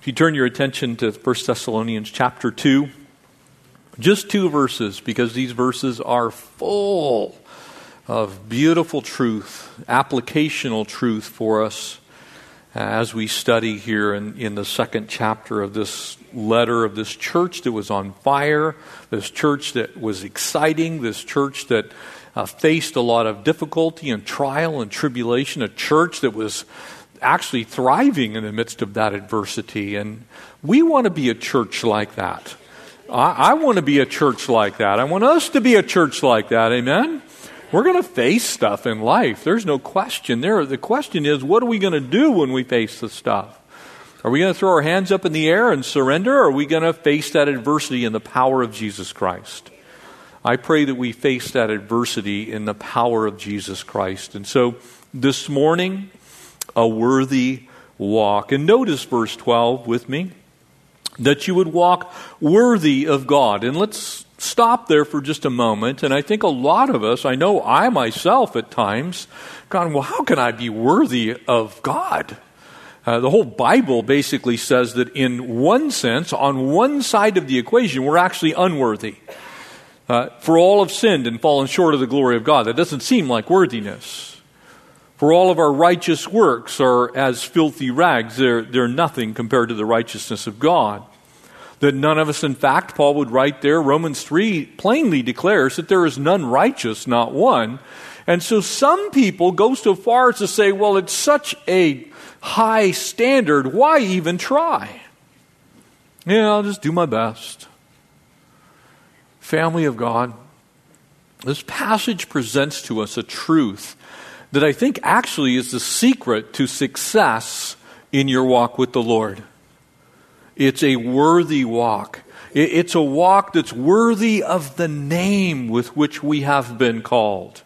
If you turn your attention to 1 Thessalonians chapter 2, just two verses, because these verses are full of beautiful truth, applicational truth for us as we study here in, in the second chapter of this letter of this church that was on fire, this church that was exciting, this church that uh, faced a lot of difficulty and trial and tribulation, a church that was actually thriving in the midst of that adversity. And we want to be a church like that. I, I want to be a church like that. I want us to be a church like that. Amen? We're going to face stuff in life. There's no question there. The question is, what are we going to do when we face the stuff? Are we going to throw our hands up in the air and surrender, or are we going to face that adversity in the power of Jesus Christ? I pray that we face that adversity in the power of Jesus Christ. And so this morning, a worthy walk. And notice verse 12 with me that you would walk worthy of God. And let's stop there for just a moment. And I think a lot of us, I know I myself at times, gone, well, how can I be worthy of God? Uh, the whole Bible basically says that in one sense, on one side of the equation, we're actually unworthy. Uh, for all have sinned and fallen short of the glory of God. That doesn't seem like worthiness. For all of our righteous works are as filthy rags. They're, they're nothing compared to the righteousness of God. That none of us, in fact, Paul would write there, Romans 3 plainly declares that there is none righteous, not one. And so some people go so far as to say, well, it's such a high standard, why even try? Yeah, I'll just do my best. Family of God, this passage presents to us a truth that I think actually is the secret to success in your walk with the Lord. It's a worthy walk. It's a walk that's worthy of the name with which we have been called.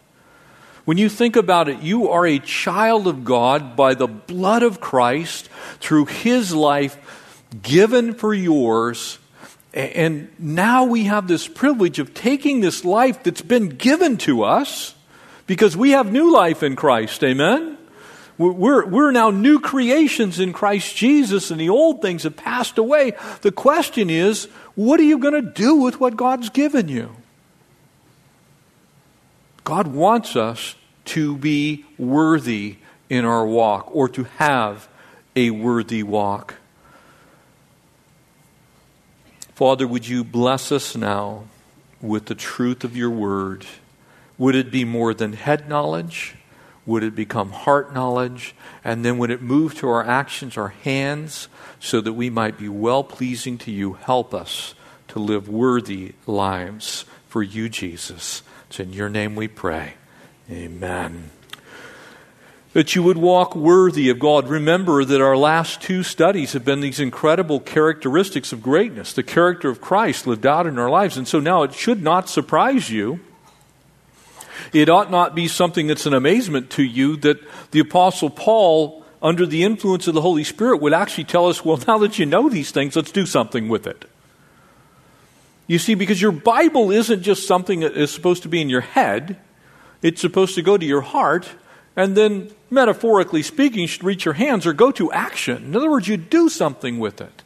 When you think about it, you are a child of God by the blood of Christ through his life given for yours. And now we have this privilege of taking this life that's been given to us because we have new life in Christ. Amen? We're, we're now new creations in Christ Jesus, and the old things have passed away. The question is, what are you going to do with what God's given you? God wants us to be worthy in our walk or to have a worthy walk. Father, would you bless us now with the truth of your word? Would it be more than head knowledge? Would it become heart knowledge? And then would it move to our actions, our hands, so that we might be well pleasing to you? Help us to live worthy lives for you, Jesus. It's in your name we pray. Amen. That you would walk worthy of God. Remember that our last two studies have been these incredible characteristics of greatness, the character of Christ lived out in our lives. And so now it should not surprise you it ought not be something that's an amazement to you that the Apostle Paul, under the influence of the Holy Spirit, would actually tell us, well, now that you know these things, let's do something with it. You see, because your Bible isn't just something that is supposed to be in your head, it's supposed to go to your heart, and then, metaphorically speaking, you should reach your hands or go to action. In other words, you do something with it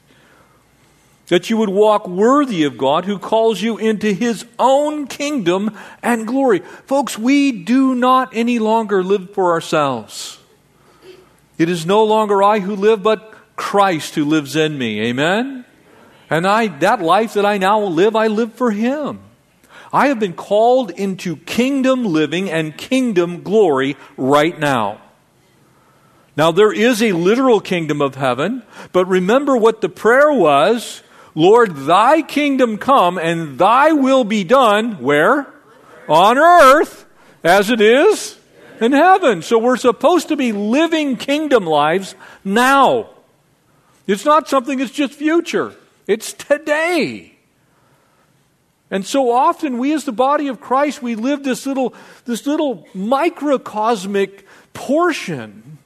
that you would walk worthy of God who calls you into his own kingdom and glory. Folks, we do not any longer live for ourselves. It is no longer I who live, but Christ who lives in me. Amen? And I, that life that I now live, I live for him. I have been called into kingdom living and kingdom glory right now. Now, there is a literal kingdom of heaven, but remember what the prayer was Lord, thy kingdom come and thy will be done where? On earth as it is in heaven. So we're supposed to be living kingdom lives now. It's not something that's just future, it's today. And so often we as the body of Christ, we live this little, this little microcosmic portion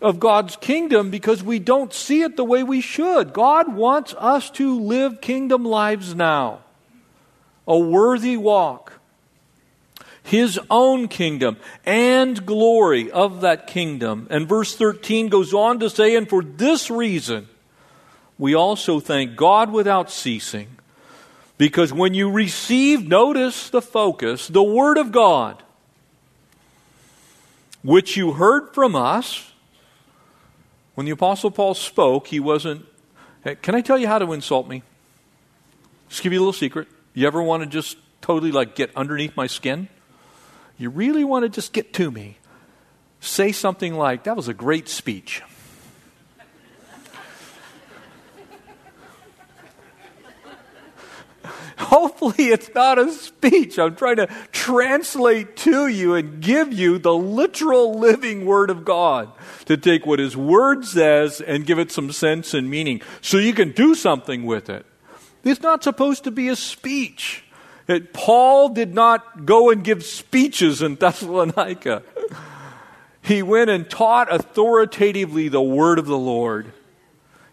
of God's kingdom because we don't see it the way we should. God wants us to live kingdom lives now, a worthy walk. His own kingdom and glory of that kingdom. And verse 13 goes on to say, And for this reason, we also thank God without ceasing. Because when you receive, notice the focus, the Word of God, which you heard from us, when the Apostle Paul spoke, he wasn't. Can I tell you how to insult me? Just give you a little secret. You ever want to just totally like get underneath my skin? You really want to just get to me? Say something like, That was a great speech. Hopefully, it's not a speech. I'm trying to translate to you and give you the literal living Word of God to take what His Word says and give it some sense and meaning so you can do something with it. It's not supposed to be a speech. It, Paul did not go and give speeches in Thessalonica. He went and taught authoritatively the Word of the Lord.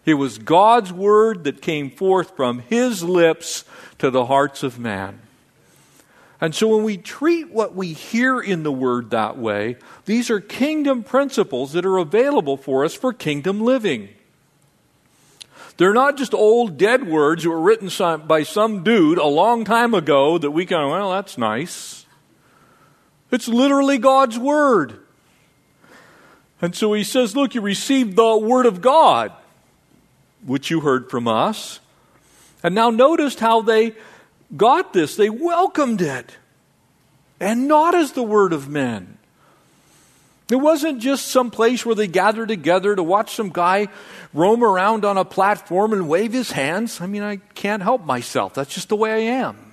It was God's Word that came forth from His lips to the hearts of man. And so when we treat what we hear in the Word that way, these are kingdom principles that are available for us for kingdom living. They're not just old dead words that were written by some dude a long time ago that we kind of, well, that's nice. It's literally God's Word. And so he says, look, you received the Word of God, which you heard from us. And now notice how they got this. They welcomed it. And not as the word of men. It wasn't just some place where they gathered together to watch some guy roam around on a platform and wave his hands. I mean, I can't help myself. That's just the way I am.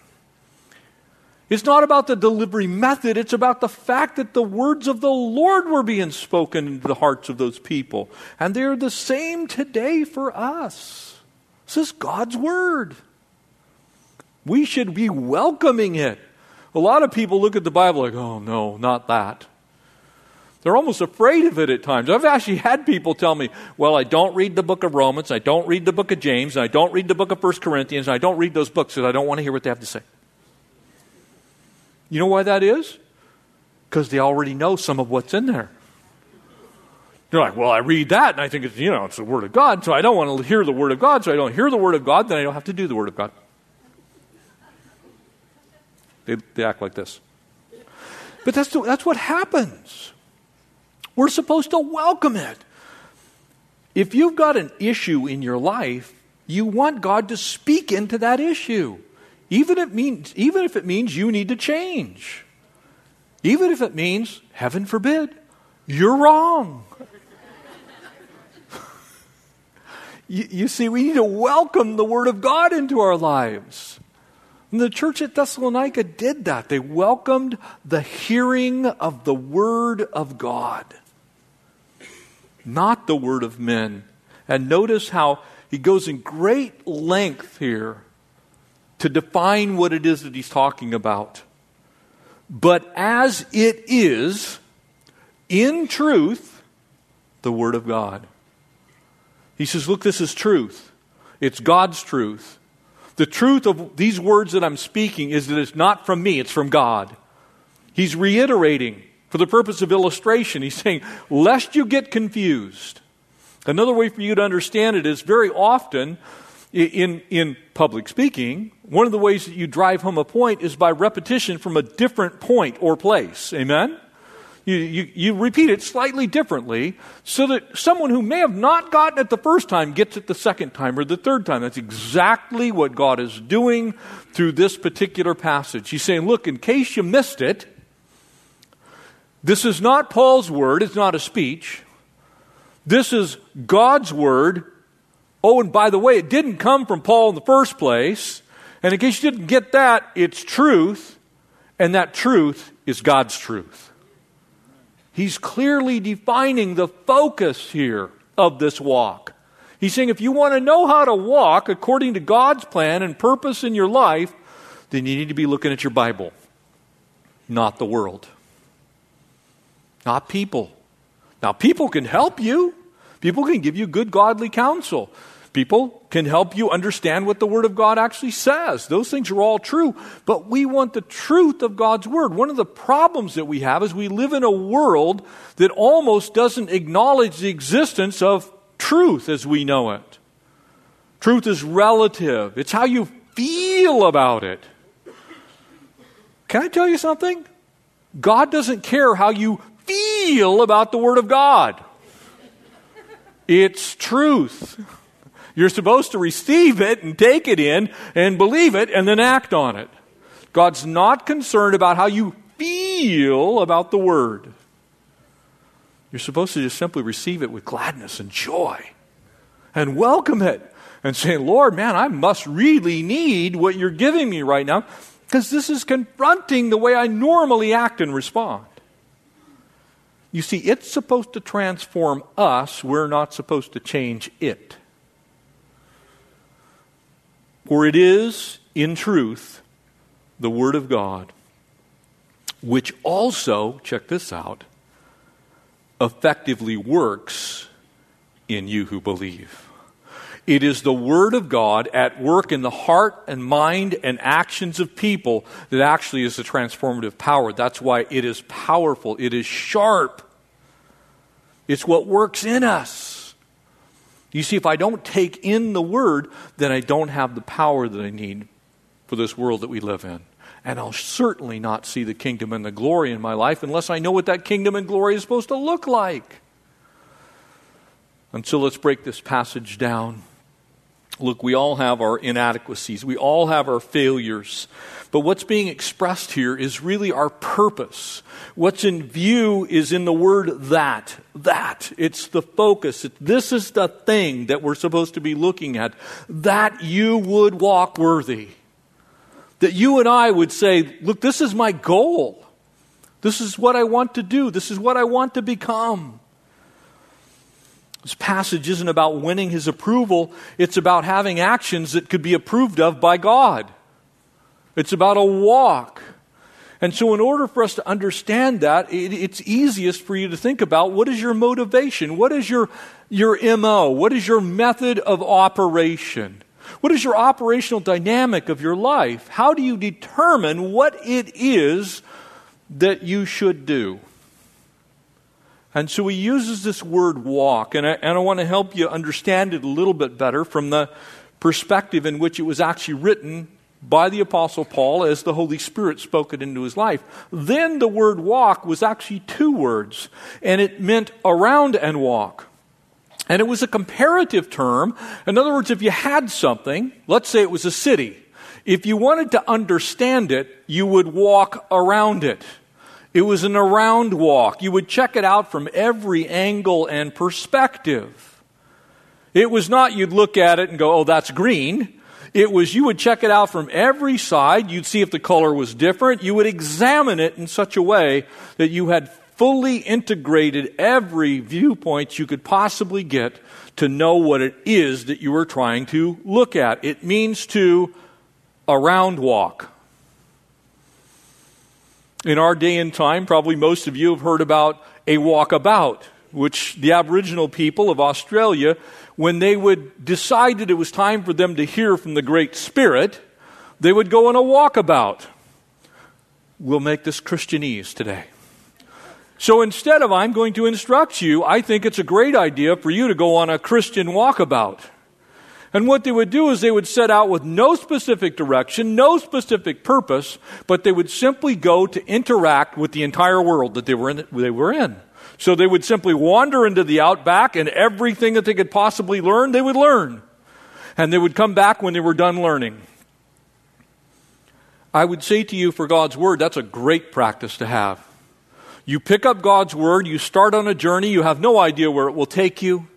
It's not about the delivery method, it's about the fact that the words of the Lord were being spoken into the hearts of those people. And they're the same today for us. This is God's Word. We should be welcoming it. A lot of people look at the Bible like, oh, no, not that. They're almost afraid of it at times. I've actually had people tell me, well, I don't read the book of Romans, I don't read the book of James, I don't read the book of First Corinthians, I don't read those books because I don't want to hear what they have to say. You know why that is? Because they already know some of what's in there. You're like, well, I read that and I think it's, you know, it's the Word of God, so I don't want to hear the Word of God, so I don't hear the Word of God, then I don't have to do the Word of God. They, they act like this. But that's, the, that's what happens. We're supposed to welcome it. If you've got an issue in your life, you want God to speak into that issue. Even if, means, even if it means you need to change. Even if it means, heaven forbid, you're wrong. You, you see, we need to welcome the Word of God into our lives. And the church at Thessalonica did that. They welcomed the hearing of the Word of God, not the Word of men. And notice how he goes in great length here to define what it is that he's talking about. But as it is, in truth, the Word of God. He says, Look, this is truth. It's God's truth. The truth of these words that I'm speaking is that it's not from me, it's from God. He's reiterating for the purpose of illustration. He's saying, lest you get confused. Another way for you to understand it is very often in, in public speaking, one of the ways that you drive home a point is by repetition from a different point or place. Amen? You, you, you, repeat it slightly differently so that someone who may have not gotten it the first time gets it the second time or the third time. That's exactly what God is doing through this particular passage. He's saying, look, in case you missed it, this is not Paul's word, it's not a speech. This is God's word. Oh, and by the way, it didn't come from Paul in the first place. And in case you didn't get that, it's truth, and that truth is God's truth. He's clearly defining the focus here of this walk. He's saying if you want to know how to walk according to God's plan and purpose in your life, then you need to be looking at your Bible, not the world, not people. Now, people can help you, people can give you good godly counsel. People can help you understand what the Word of God actually says. Those things are all true, but we want the truth of God's Word. One of the problems that we have is we live in a world that almost doesn't acknowledge the existence of truth as we know it. Truth is relative, it's how you feel about it. Can I tell you something? God doesn't care how you feel about the Word of God. It's truth. You're supposed to receive it and take it in and believe it and then act on it. God's not concerned about how you feel about the Word. You're supposed to just simply receive it with gladness and joy and welcome it and say, Lord, man, I must really need what you're giving me right now because this is confronting the way I normally act and respond. You see, it's supposed to transform us, we're not supposed to change it. For it is, in truth, the Word of God, which also, check this out, effectively works in you who believe. It is the Word of God at work in the heart and mind and actions of people that actually is the transformative power. That's why it is powerful, it is sharp, it's what works in us. You see, if I don't take in the Word, then I don't have the power that I need for this world that we live in. And I'll certainly not see the kingdom and the glory in my life unless I know what that kingdom and glory is supposed to look like. And so let's break this passage down. Look, we all have our inadequacies, we all have our failures. But what's being expressed here is really our purpose. What's in view is in the word that. That. It's the focus. This is the thing that we're supposed to be looking at. That you would walk worthy. That you and I would say, look, this is my goal. This is what I want to do. This is what I want to become. This passage isn't about winning his approval, it's about having actions that could be approved of by God. It's about a walk. And so, in order for us to understand that, it, it's easiest for you to think about what is your motivation? What is your, your MO? What is your method of operation? What is your operational dynamic of your life? How do you determine what it is that you should do? And so he uses this word walk, and I, and I want to help you understand it a little bit better from the perspective in which it was actually written by the Apostle Paul as the Holy Spirit spoke it into his life. Then the word walk was actually two words, and it meant around and walk. And it was a comparative term. In other words, if you had something, let's say it was a city, if you wanted to understand it, you would walk around it. It was an around walk. You would check it out from every angle and perspective. It was not you'd look at it and go, oh, that's green. It was you would check it out from every side. You'd see if the color was different. You would examine it in such a way that you had fully integrated every viewpoint you could possibly get to know what it is that you were trying to look at. It means to around walk. In our day and time, probably most of you have heard about a walkabout, which the Aboriginal people of Australia, when they would decide that it was time for them to hear from the Great Spirit, they would go on a walkabout. We'll make this Christianese today. So instead of I'm going to instruct you, I think it's a great idea for you to go on a Christian walkabout. And what they would do is they would set out with no specific direction, no specific purpose, but they would simply go to interact with the entire world that they were in. They were in. So they would simply wander into the outback and everything that they could possibly learn, they would learn. And they would come back when they were done learning. I would say to you for God's Word, that's a great practice to have. You pick up God's Word, you start on a journey, you have no idea where it will take you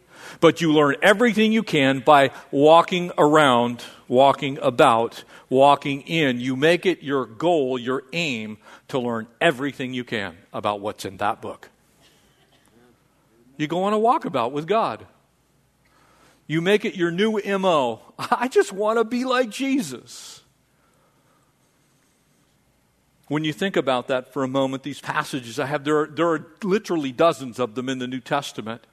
but you learn everything you can by walking around, walking about, walking in. You make it your goal, your aim to learn everything you can about what's in that book. You go on a walkabout with God. You make it your new MO. I just want to be like Jesus. When you think about that for a moment, these passages I have, there are, there are literally dozens of them in the New Testament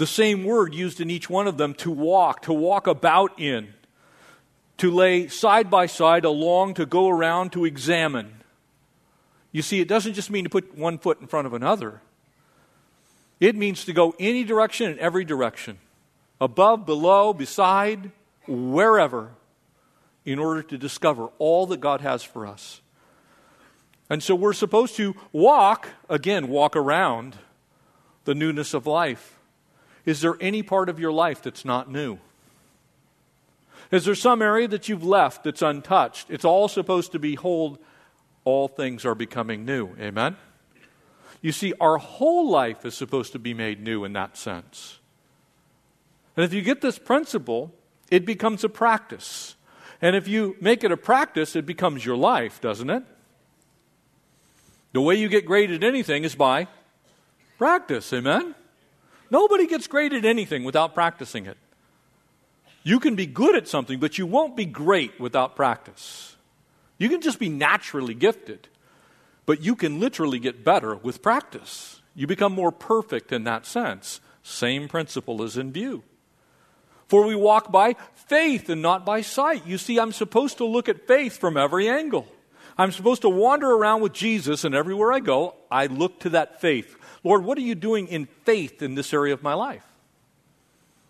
the same word used in each one of them to walk, to walk about in, to lay side by side, along, to go around, to examine. You see, it doesn't just mean to put one foot in front of another, it means to go any direction in every direction. above, below, beside, wherever, in order to discover all that God has for us. And so we're supposed to walk, again, walk around the newness of life. Is there any part of your life that's not new? Is there some area that you've left that's untouched? It's all supposed to be hold, all things are becoming new. Amen? You see, our whole life is supposed to be made new in that sense. And if you get this principle, it becomes a practice. And if you make it a practice, it becomes your life, doesn't it? The way you get great at anything is by practice. Amen? Nobody gets great at anything without practicing it. You can be good at something, but you won't be great without practice. You can just be naturally gifted, but you can literally get better with practice. You become more perfect in that sense. Same principle is in view. For we walk by faith and not by sight. You see, I'm supposed to look at faith from every angle. I'm supposed to wander around with Jesus, and everywhere I go, I look to that faith. Lord, what are you doing in faith in this area of my life?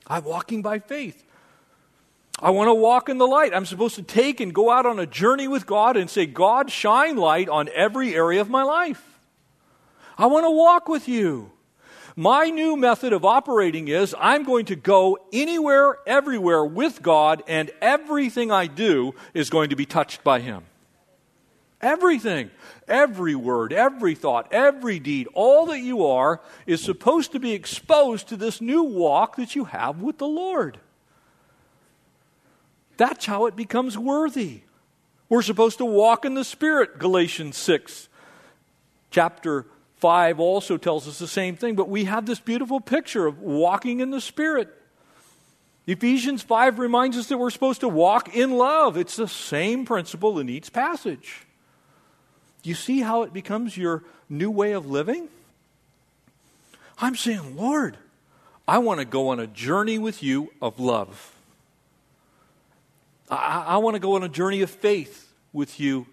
I'm walking by faith. I want to walk in the light. I'm supposed to take and go out on a journey with God and say, God, shine light on every area of my life. I want to walk with you. My new method of operating is I'm going to go anywhere, everywhere with God, and everything I do is going to be touched by Him. Everything, every word, every thought, every deed, all that you are is supposed to be exposed to this new walk that you have with the Lord. That's how it becomes worthy. We're supposed to walk in the Spirit, Galatians 6. Chapter 5 also tells us the same thing, but we have this beautiful picture of walking in the Spirit. Ephesians 5 reminds us that we're supposed to walk in love. It's the same principle in each passage. Do you see how it becomes your new way of living? I'm saying, Lord, I want to go on a journey with you of love. I, I want to go on a journey of faith with you.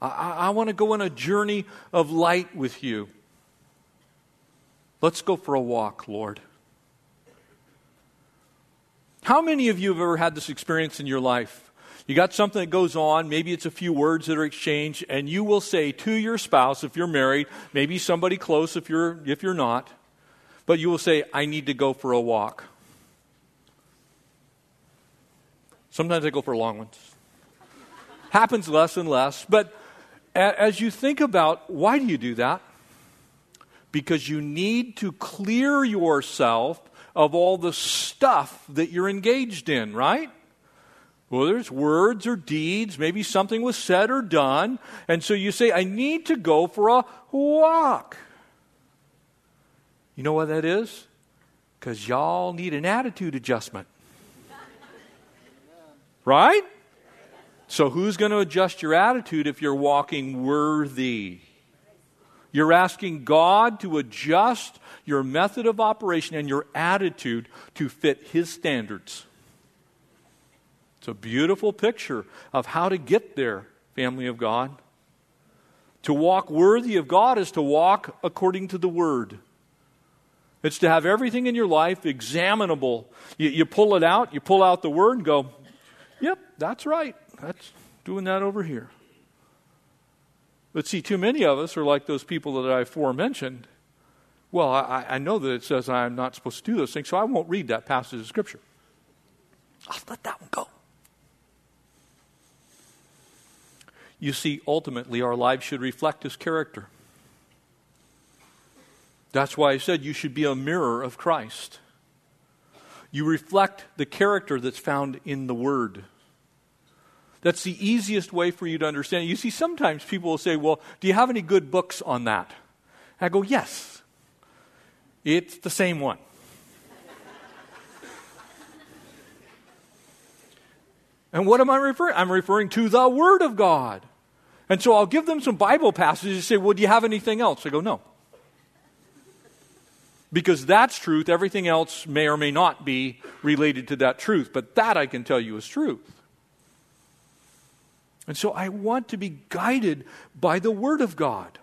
I, I want to go on a journey of light with you. Let's go for a walk, Lord. How many of you have ever had this experience in your life? You got something that goes on, maybe it's a few words that are exchanged, and you will say to your spouse, if you're married, maybe somebody close if you're, if you're not, but you will say, I need to go for a walk. Sometimes I go for long ones. Happens less and less. But as you think about why do you do that? Because you need to clear yourself of all the stuff that you're engaged in, right? Whether it's words or deeds, maybe something was said or done. And so you say, I need to go for a walk. You know what that is? Because y'all need an attitude adjustment. Right? So, who's going to adjust your attitude if you're walking worthy? You're asking God to adjust your method of operation and your attitude to fit His standards. It's a beautiful picture of how to get there, family of God. To walk worthy of God is to walk according to the Word. It's to have everything in your life examinable. You, you pull it out, you pull out the Word and go, that's right. That's doing that over here. But see, too many of us are like those people that I forementioned. Well, I, I know that it says I'm not supposed to do those things, so I won't read that passage of Scripture. I'll let that one go. You see, ultimately, our lives should reflect His character. That's why I said you should be a mirror of Christ. You reflect the character that's found in the Word. That's the easiest way for you to understand it. You see, sometimes people will say, Well, do you have any good books on that? I go, Yes. It's the same one. and what am I referring? I'm referring to the Word of God. And so I'll give them some Bible passages and say, Well, do you have anything else? I go, No. Because that's truth. Everything else may or may not be related to that truth. But that I can tell you is truth. And so I want to be guided by the Word of God.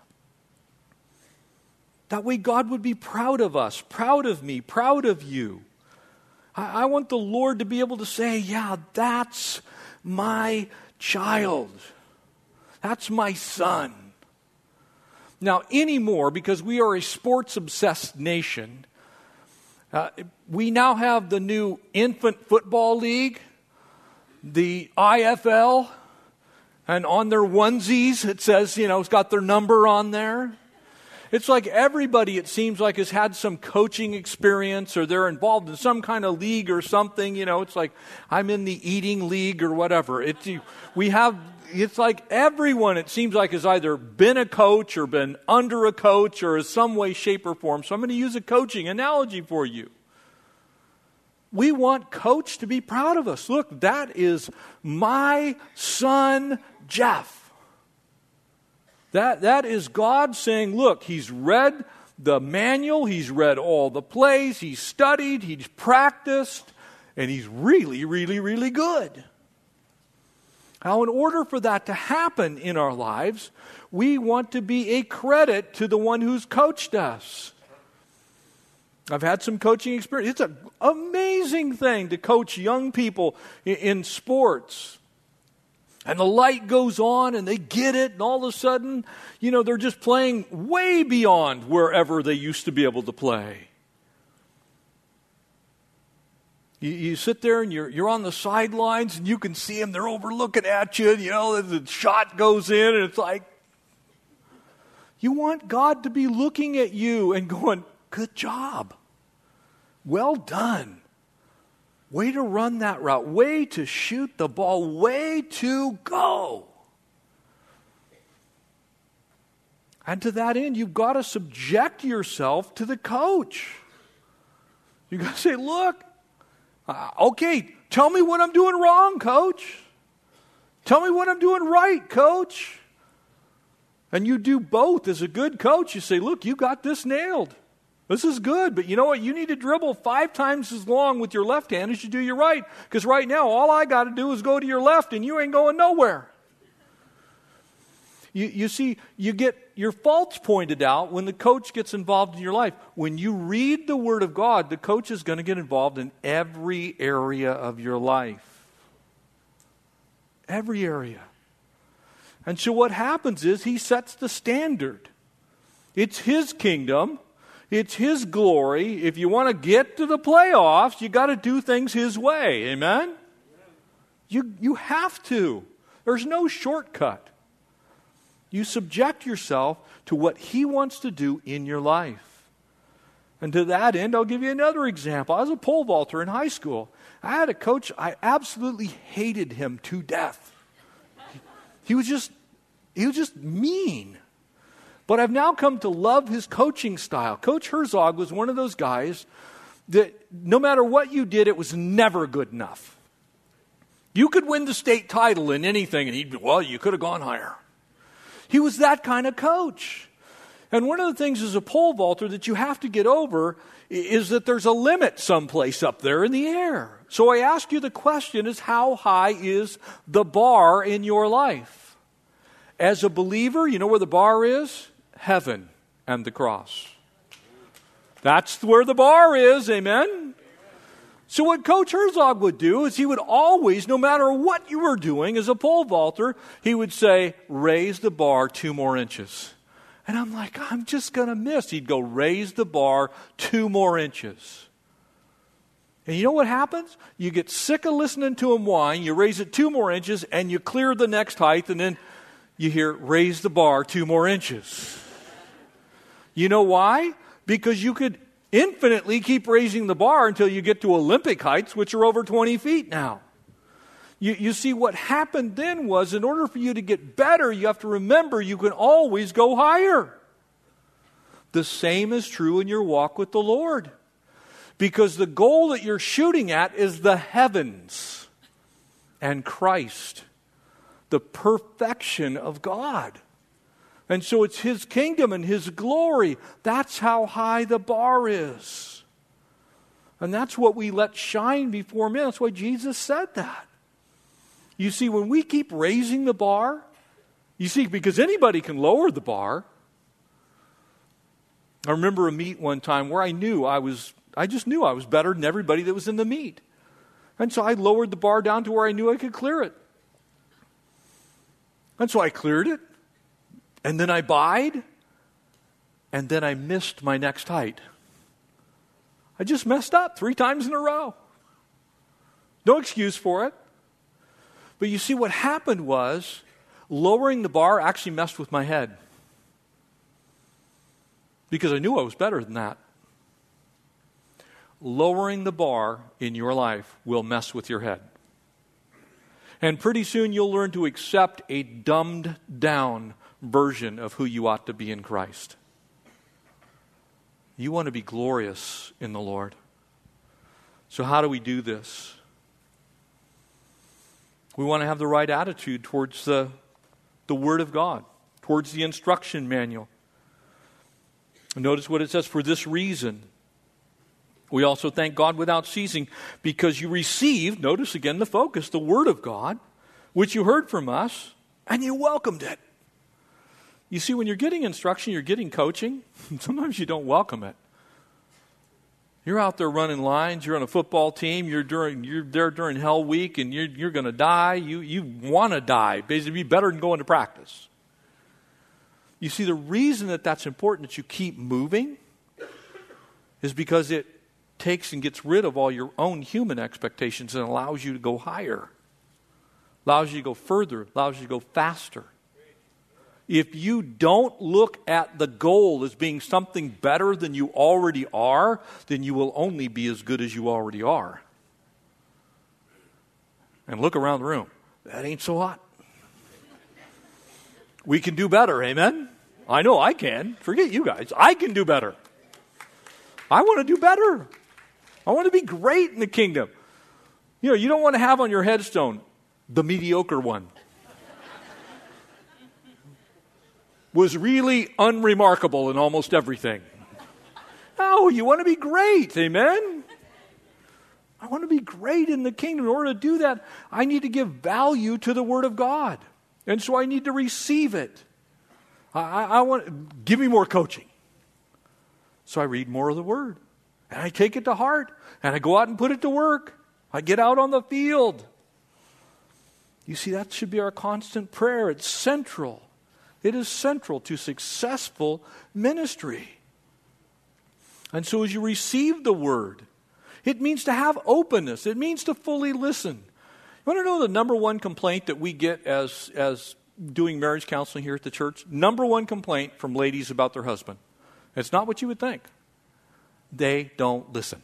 That way, God would be proud of us, proud of me, proud of you. I, I want the Lord to be able to say, yeah, that's my child. That's my son. Now, anymore, because we are a sports obsessed nation, uh, we now have the new Infant Football League, the IFL, and on their onesies it says, you know, it's got their number on there. It's like everybody, it seems like, has had some coaching experience or they're involved in some kind of league or something. You know, it's like I'm in the eating league or whatever. We have, it's like everyone, it seems like, has either been a coach or been under a coach or in some way, shape, or form. So I'm going to use a coaching analogy for you. We want coach to be proud of us. Look, that is my son, Jeff. That, that is God saying, look, he's read the manual, he's read all the plays, he's studied, he's practiced, and he's really, really, really good. Now, in order for that to happen in our lives, we want to be a credit to the one who's coached us. I've had some coaching experience. It's an amazing thing to coach young people in sports. And the light goes on and they get it, and all of a sudden, you know, they're just playing way beyond wherever they used to be able to play. You, you sit there and you're, you're on the sidelines and you can see them, they're over looking at you, and, you know, the shot goes in, and it's like, you want God to be looking at you and going, Good job. Well done. Way to run that route. Way to shoot the ball. Way to go. And to that end, you've got to subject yourself to the coach. You've got to say, look, uh, okay, tell me what I'm doing wrong, coach. Tell me what I'm doing right, coach. And you do both as a good coach. You say, look, you got this nailed. This is good, but you know what? You need to dribble five times as long with your left hand as you do your right. Because right now, all I got to do is go to your left, and you ain't going nowhere. You, you see, you get your faults pointed out when the coach gets involved in your life. When you read the Word of God, the coach is going to get involved in every area of your life. Every area. And so what happens is he sets the standard. It's his kingdom. It's His glory. If you want to get to the playoffs, you got to do things His way. Amen? You, you have to. There's no shortcut. You subject yourself to what He wants to do in your life. And to that end, I'll give you another example. I was a pole vaulter in high school. I had a coach, I absolutely hated him to death. He was just, he was just mean. But I've now come to love his coaching style. Coach Herzog was one of those guys that no matter what you did, it was never good enough. You could win the state title in anything, and he'd be, well, you could have gone higher. He was that kind of coach. And one of the things as a pole vaulter that you have to get over is that there's a limit someplace up there in the air. So I ask you the question is how high is the bar in your life? As a believer, you know where the bar is? Heaven and the cross. That's where the bar is, amen? So, what Coach Herzog would do is he would always, no matter what you were doing as a pole vaulter, he would say, raise the bar two more inches. And I'm like, I'm just going to miss. He'd go, raise the bar two more inches. And you know what happens? You get sick of listening to him whine, you raise it two more inches, and you clear the next height, and then you hear, raise the bar two more inches. You know why? Because you could infinitely keep raising the bar until you get to Olympic heights, which are over 20 feet now. You, you see, what happened then was in order for you to get better, you have to remember you can always go higher. The same is true in your walk with the Lord. Because the goal that you're shooting at is the heavens and Christ, the perfection of God. And so it's His kingdom and His glory. That's how high the bar is. And that's what we let shine before men. That's why Jesus said that. You see, when we keep raising the bar, you see, because anybody can lower the bar. I remember a meet one time where I knew I was I just knew I was better than everybody that was in the meet. And so I lowered the bar down to where I knew I could clear it. And so I cleared it. And then I bide. And then I missed my next height. I just messed up three times in a row. No excuse for it. But you see, what happened was lowering the bar actually messed with my head because I knew I was better than that. Lowering the bar in your life will mess with your head. And pretty soon you'll learn to accept a dumbed down version of who you ought to be in Christ. You want to be glorious in the Lord. So, how do we do this? We want to have the right attitude towards the, the Word of God, towards the instruction manual. Notice what it says for this reason. We also thank God without ceasing because you received, notice again the focus, the Word of God, which you heard from us, and you welcomed it. You see, when you're getting instruction, you're getting coaching, sometimes you don't welcome it. You're out there running lines. You're on a football team. You're during you're there during Hell Week, and you're you're going to die. You you want to die. Basically, be better than going to practice. You see, the reason that that's important that you keep moving is because it takes and gets rid of all your own human expectations and allows you to go higher, allows you to go further, allows you to go faster if you don't look at the goal as being something better than you already are, then you will only be as good as you already are. And look around the room. That ain't so hot. We can do better, amen? I know I can. Forget you guys. I can do better. I want to do better. I want to be great in the kingdom. You know, you don't want to have on your headstone the mediocre one. Was really unremarkable in almost everything. Oh, you want to be great, amen? I want to be great in the kingdom. In order to do that, I need to give value to the Word of God. And so I need to receive it. I, I want, give me more coaching. So I read more of the Word. And I take it to heart. And I go out and put it to work. I get out on the field. You see, that should be our constant prayer. It's central. It is central to successful ministry. And so, as you receive the word, it means to have openness, it means to fully listen. You want to know the number one complaint that we get as, as doing marriage counseling here at the church? Number one complaint from ladies about their husband. It's not what you would think. They don't listen.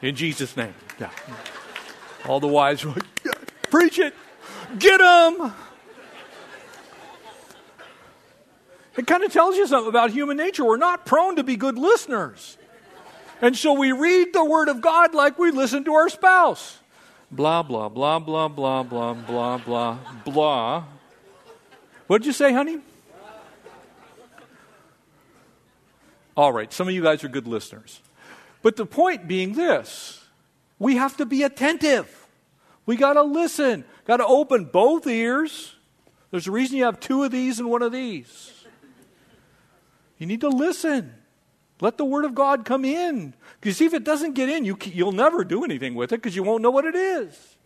In Jesus' name. Yeah. All the wives were like, preach it. Get them! It kind of tells you something about human nature. We're not prone to be good listeners. And so we read the Word of God like we listen to our spouse. Blah, blah, blah, blah, blah, blah, blah, blah, blah. What did you say, honey? All right, some of you guys are good listeners. But the point being this we have to be attentive. We got to listen. Got to open both ears. There's a reason you have two of these and one of these. You need to listen. Let the Word of God come in. Because if it doesn't get in, you, you'll never do anything with it because you won't know what it is.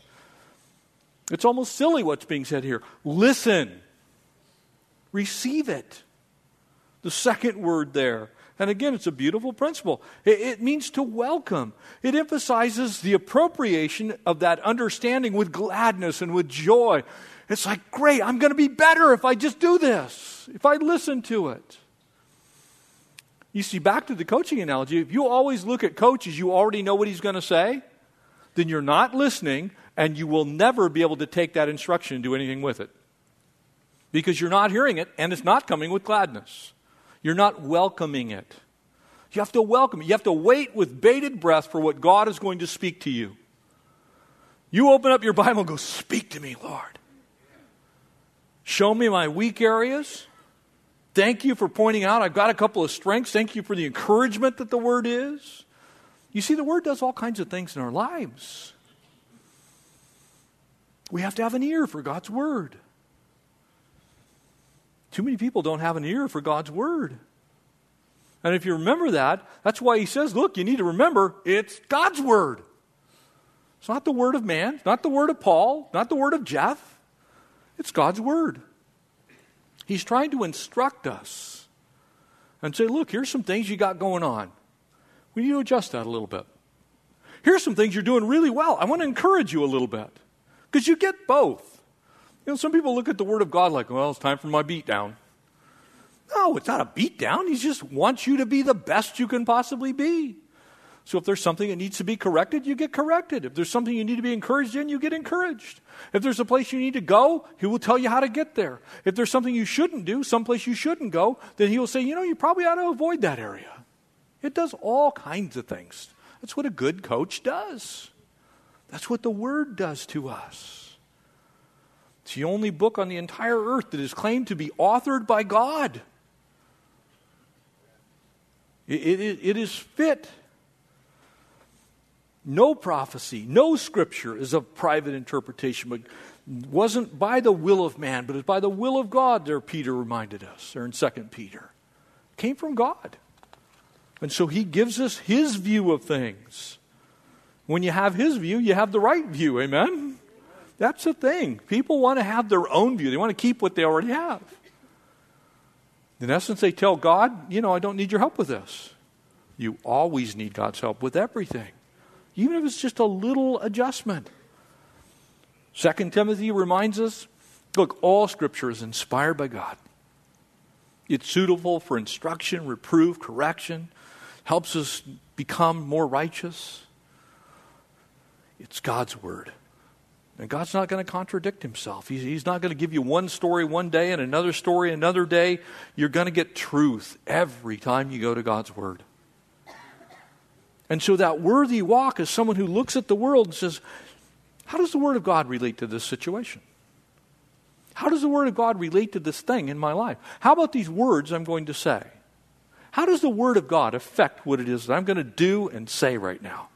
It's almost silly what's being said here. Listen, receive it. The second word there and again, it's a beautiful principle. It, it, means to welcome, it emphasizes the appropriation of that understanding with gladness and with joy. It's like, great, I'm going to be better if I just do this, if I listen to it. You see, back to the coaching analogy, if you always look at coaches, you already know what he's going to say, then you're not listening, and you will never be able to take that instruction and do anything with it. Because you're not hearing it, and it's not coming with gladness. You're not welcoming it. You have to welcome it. You have to wait with bated breath for what God is going to speak to you. You open up your Bible and go, Speak to me, Lord. Show me my weak areas. Thank you for pointing out I've got a couple of strengths. Thank you for the encouragement that the Word is. You see, the Word does all kinds of things in our lives. We have to have an ear for God's Word. Too many people don't have an ear for God's word. And if you remember that, that's why he says, look, you need to remember it's God's word. It's not the word of man, it's not the word of Paul, not the word of Jeff. It's God's word. He's trying to instruct us and say, look, here's some things you got going on. We need to adjust that a little bit. Here's some things you're doing really well. I want to encourage you a little bit because you get both. You know, some people look at the Word of God like, well, it's time for my beat down. No, it's not a beat down. He just wants you to be the best you can possibly be. So if there's something that needs to be corrected, you get corrected. If there's something you need to be encouraged in, you get encouraged. If there's a place you need to go, he will tell you how to get there. If there's something you shouldn't do, someplace you shouldn't go, then he will say, you know, you probably ought to avoid that area. It does all kinds of things. That's what a good coach does. That's what the Word does to us. It's the only book on the entire earth that is claimed to be authored by God. It, it, it is fit. No prophecy, no scripture is of private interpretation, but wasn't by the will of man, but it's by the will of God, there Peter reminded us, there in 2 Peter. It came from God. And so he gives us his view of things. When you have his view, you have the right view. Amen? That's the thing. People want to have their own view, they want to keep what they already have. In essence, they tell God, you know, I don't need your help with this. You always need God's help with everything, even if it's just a little adjustment. Second Timothy reminds us look, all scripture is inspired by God. It's suitable for instruction, reproof, correction, helps us become more righteous. It's God's word. And God's not going to contradict himself. He's, he's not going to give you one story one day and another story another day. You're going to get truth every time you go to God's word. And so that worthy walk is someone who looks at the world and says, How does the Word of God relate to this situation? How does the Word of God relate to this thing in my life? How about these words I'm going to say? How does the Word of God affect what it is that I'm going to do and say right now?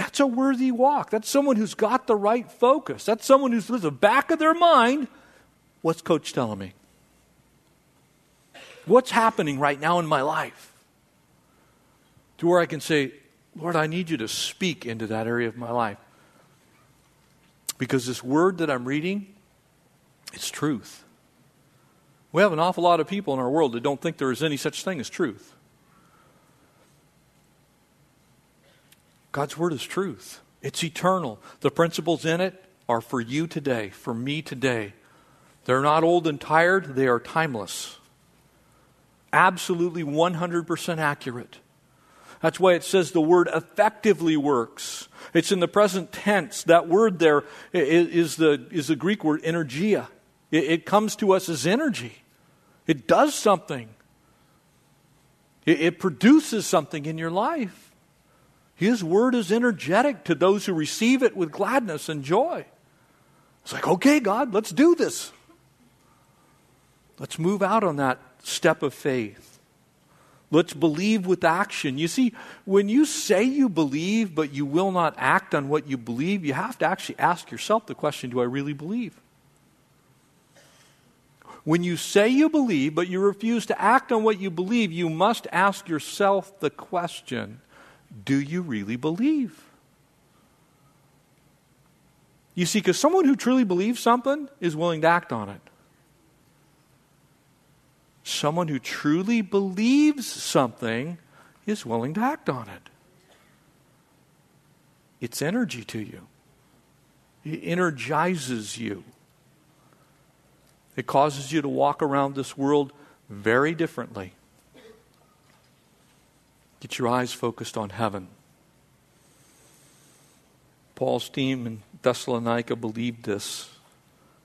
That's a worthy walk. That's someone who's got the right focus. That's someone who's in the back of their mind. What's Coach telling me? What's happening right now in my life? To where I can say, Lord, I need you to speak into that area of my life. Because this word that I'm reading, it's truth. We have an awful lot of people in our world that don't think there is any such thing as truth. God's Word is truth, it's eternal. The principles in it are for you today, for me today. They're not old and tired, they are timeless. Absolutely 100% accurate. That's why it says the word effectively works. It's in the present tense. That word there is the, is the Greek word energia. It, it comes to us as energy. It does something, it, it produces something in your life. His word is energetic to those who receive it with gladness and joy. It's like, okay, God, let's do this. Let's move out on that step of faith. Let's believe with action. You see, when you say you believe, but you will not act on what you believe, you have to actually ask yourself the question do I really believe? When you say you believe, but you refuse to act on what you believe, you must ask yourself the question do you really believe? You see, because someone who truly believes something is willing to act on it. Someone who truly believes something is willing to act on it. It's energy to you, it energizes you. It causes you to walk around this world very differently. Get your eyes focused on heaven. Paul's team in Thessalonica believed this,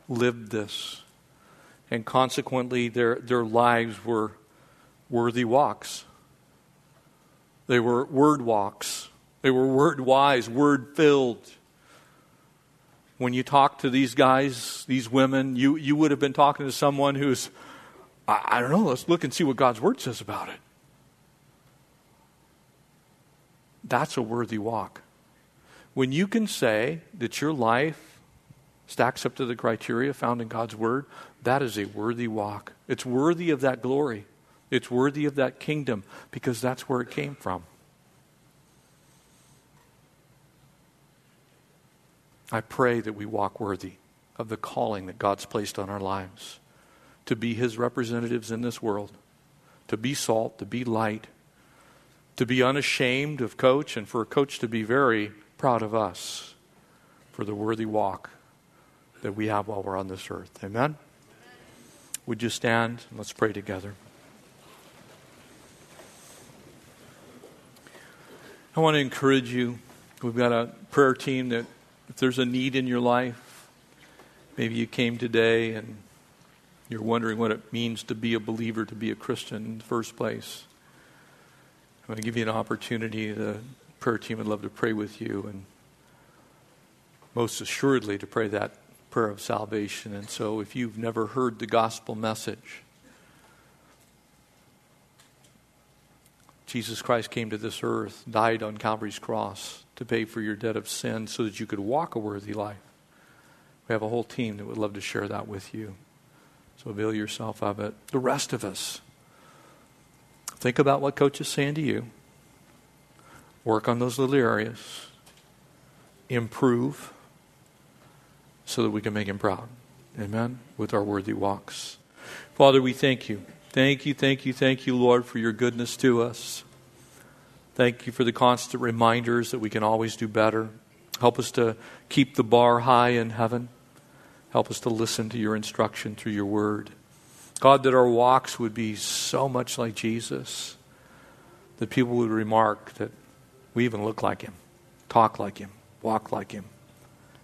lived this, and consequently their, their lives were worthy walks. They were word walks. They were word wise, word filled when you talk to these guys, these women, you, you would have been talking to someone who's, I, I don't know, let's look and see what God's Word says about it. That's a worthy walk. When you can say that your life stacks up to the criteria found in God's Word, that is a worthy walk. It's worthy of that glory. It's worthy of that kingdom because that's where it came from. I pray that we walk worthy of the calling that God's placed on our lives to be His representatives in this world, to be salt, to be light, to be unashamed of Coach, and for a coach to be very proud of us for the worthy walk that we have while we're on this earth. Amen? Would you stand? and Let's pray together. I want to encourage you. We've got a prayer team that, if there's a need in your life, maybe you came today and you're wondering what it means to be a believer, to be a Christian in the first place. I'm going to give you an opportunity. The prayer team would love to pray with you and most assuredly to pray that prayer of salvation. And so, if you've never heard the gospel message, Jesus Christ came to this earth, died on Calvary's cross to pay for your debt of sin so that you could walk a worthy life. We have a whole team that would love to share that with you. So avail yourself of it. The rest of us, think about what Coach is saying to you. Work on those little areas. Improve so that we can make him proud. Amen. With our worthy walks. Father, we thank you. Thank you, thank you, thank you, Lord, for your goodness to us. Thank you for the constant reminders that we can always do better. Help us to keep the bar high in heaven. Help us to listen to your instruction through your word. God, that our walks would be so much like Jesus that people would remark that we even look like him, talk like him, walk like him,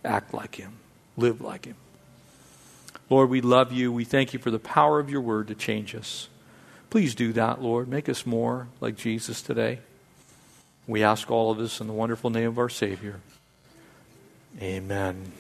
act like him, live like him. Lord, we love you. We thank you for the power of your word to change us. Please do that, Lord. Make us more like Jesus today. We ask all of this in the wonderful name of our Savior. Amen.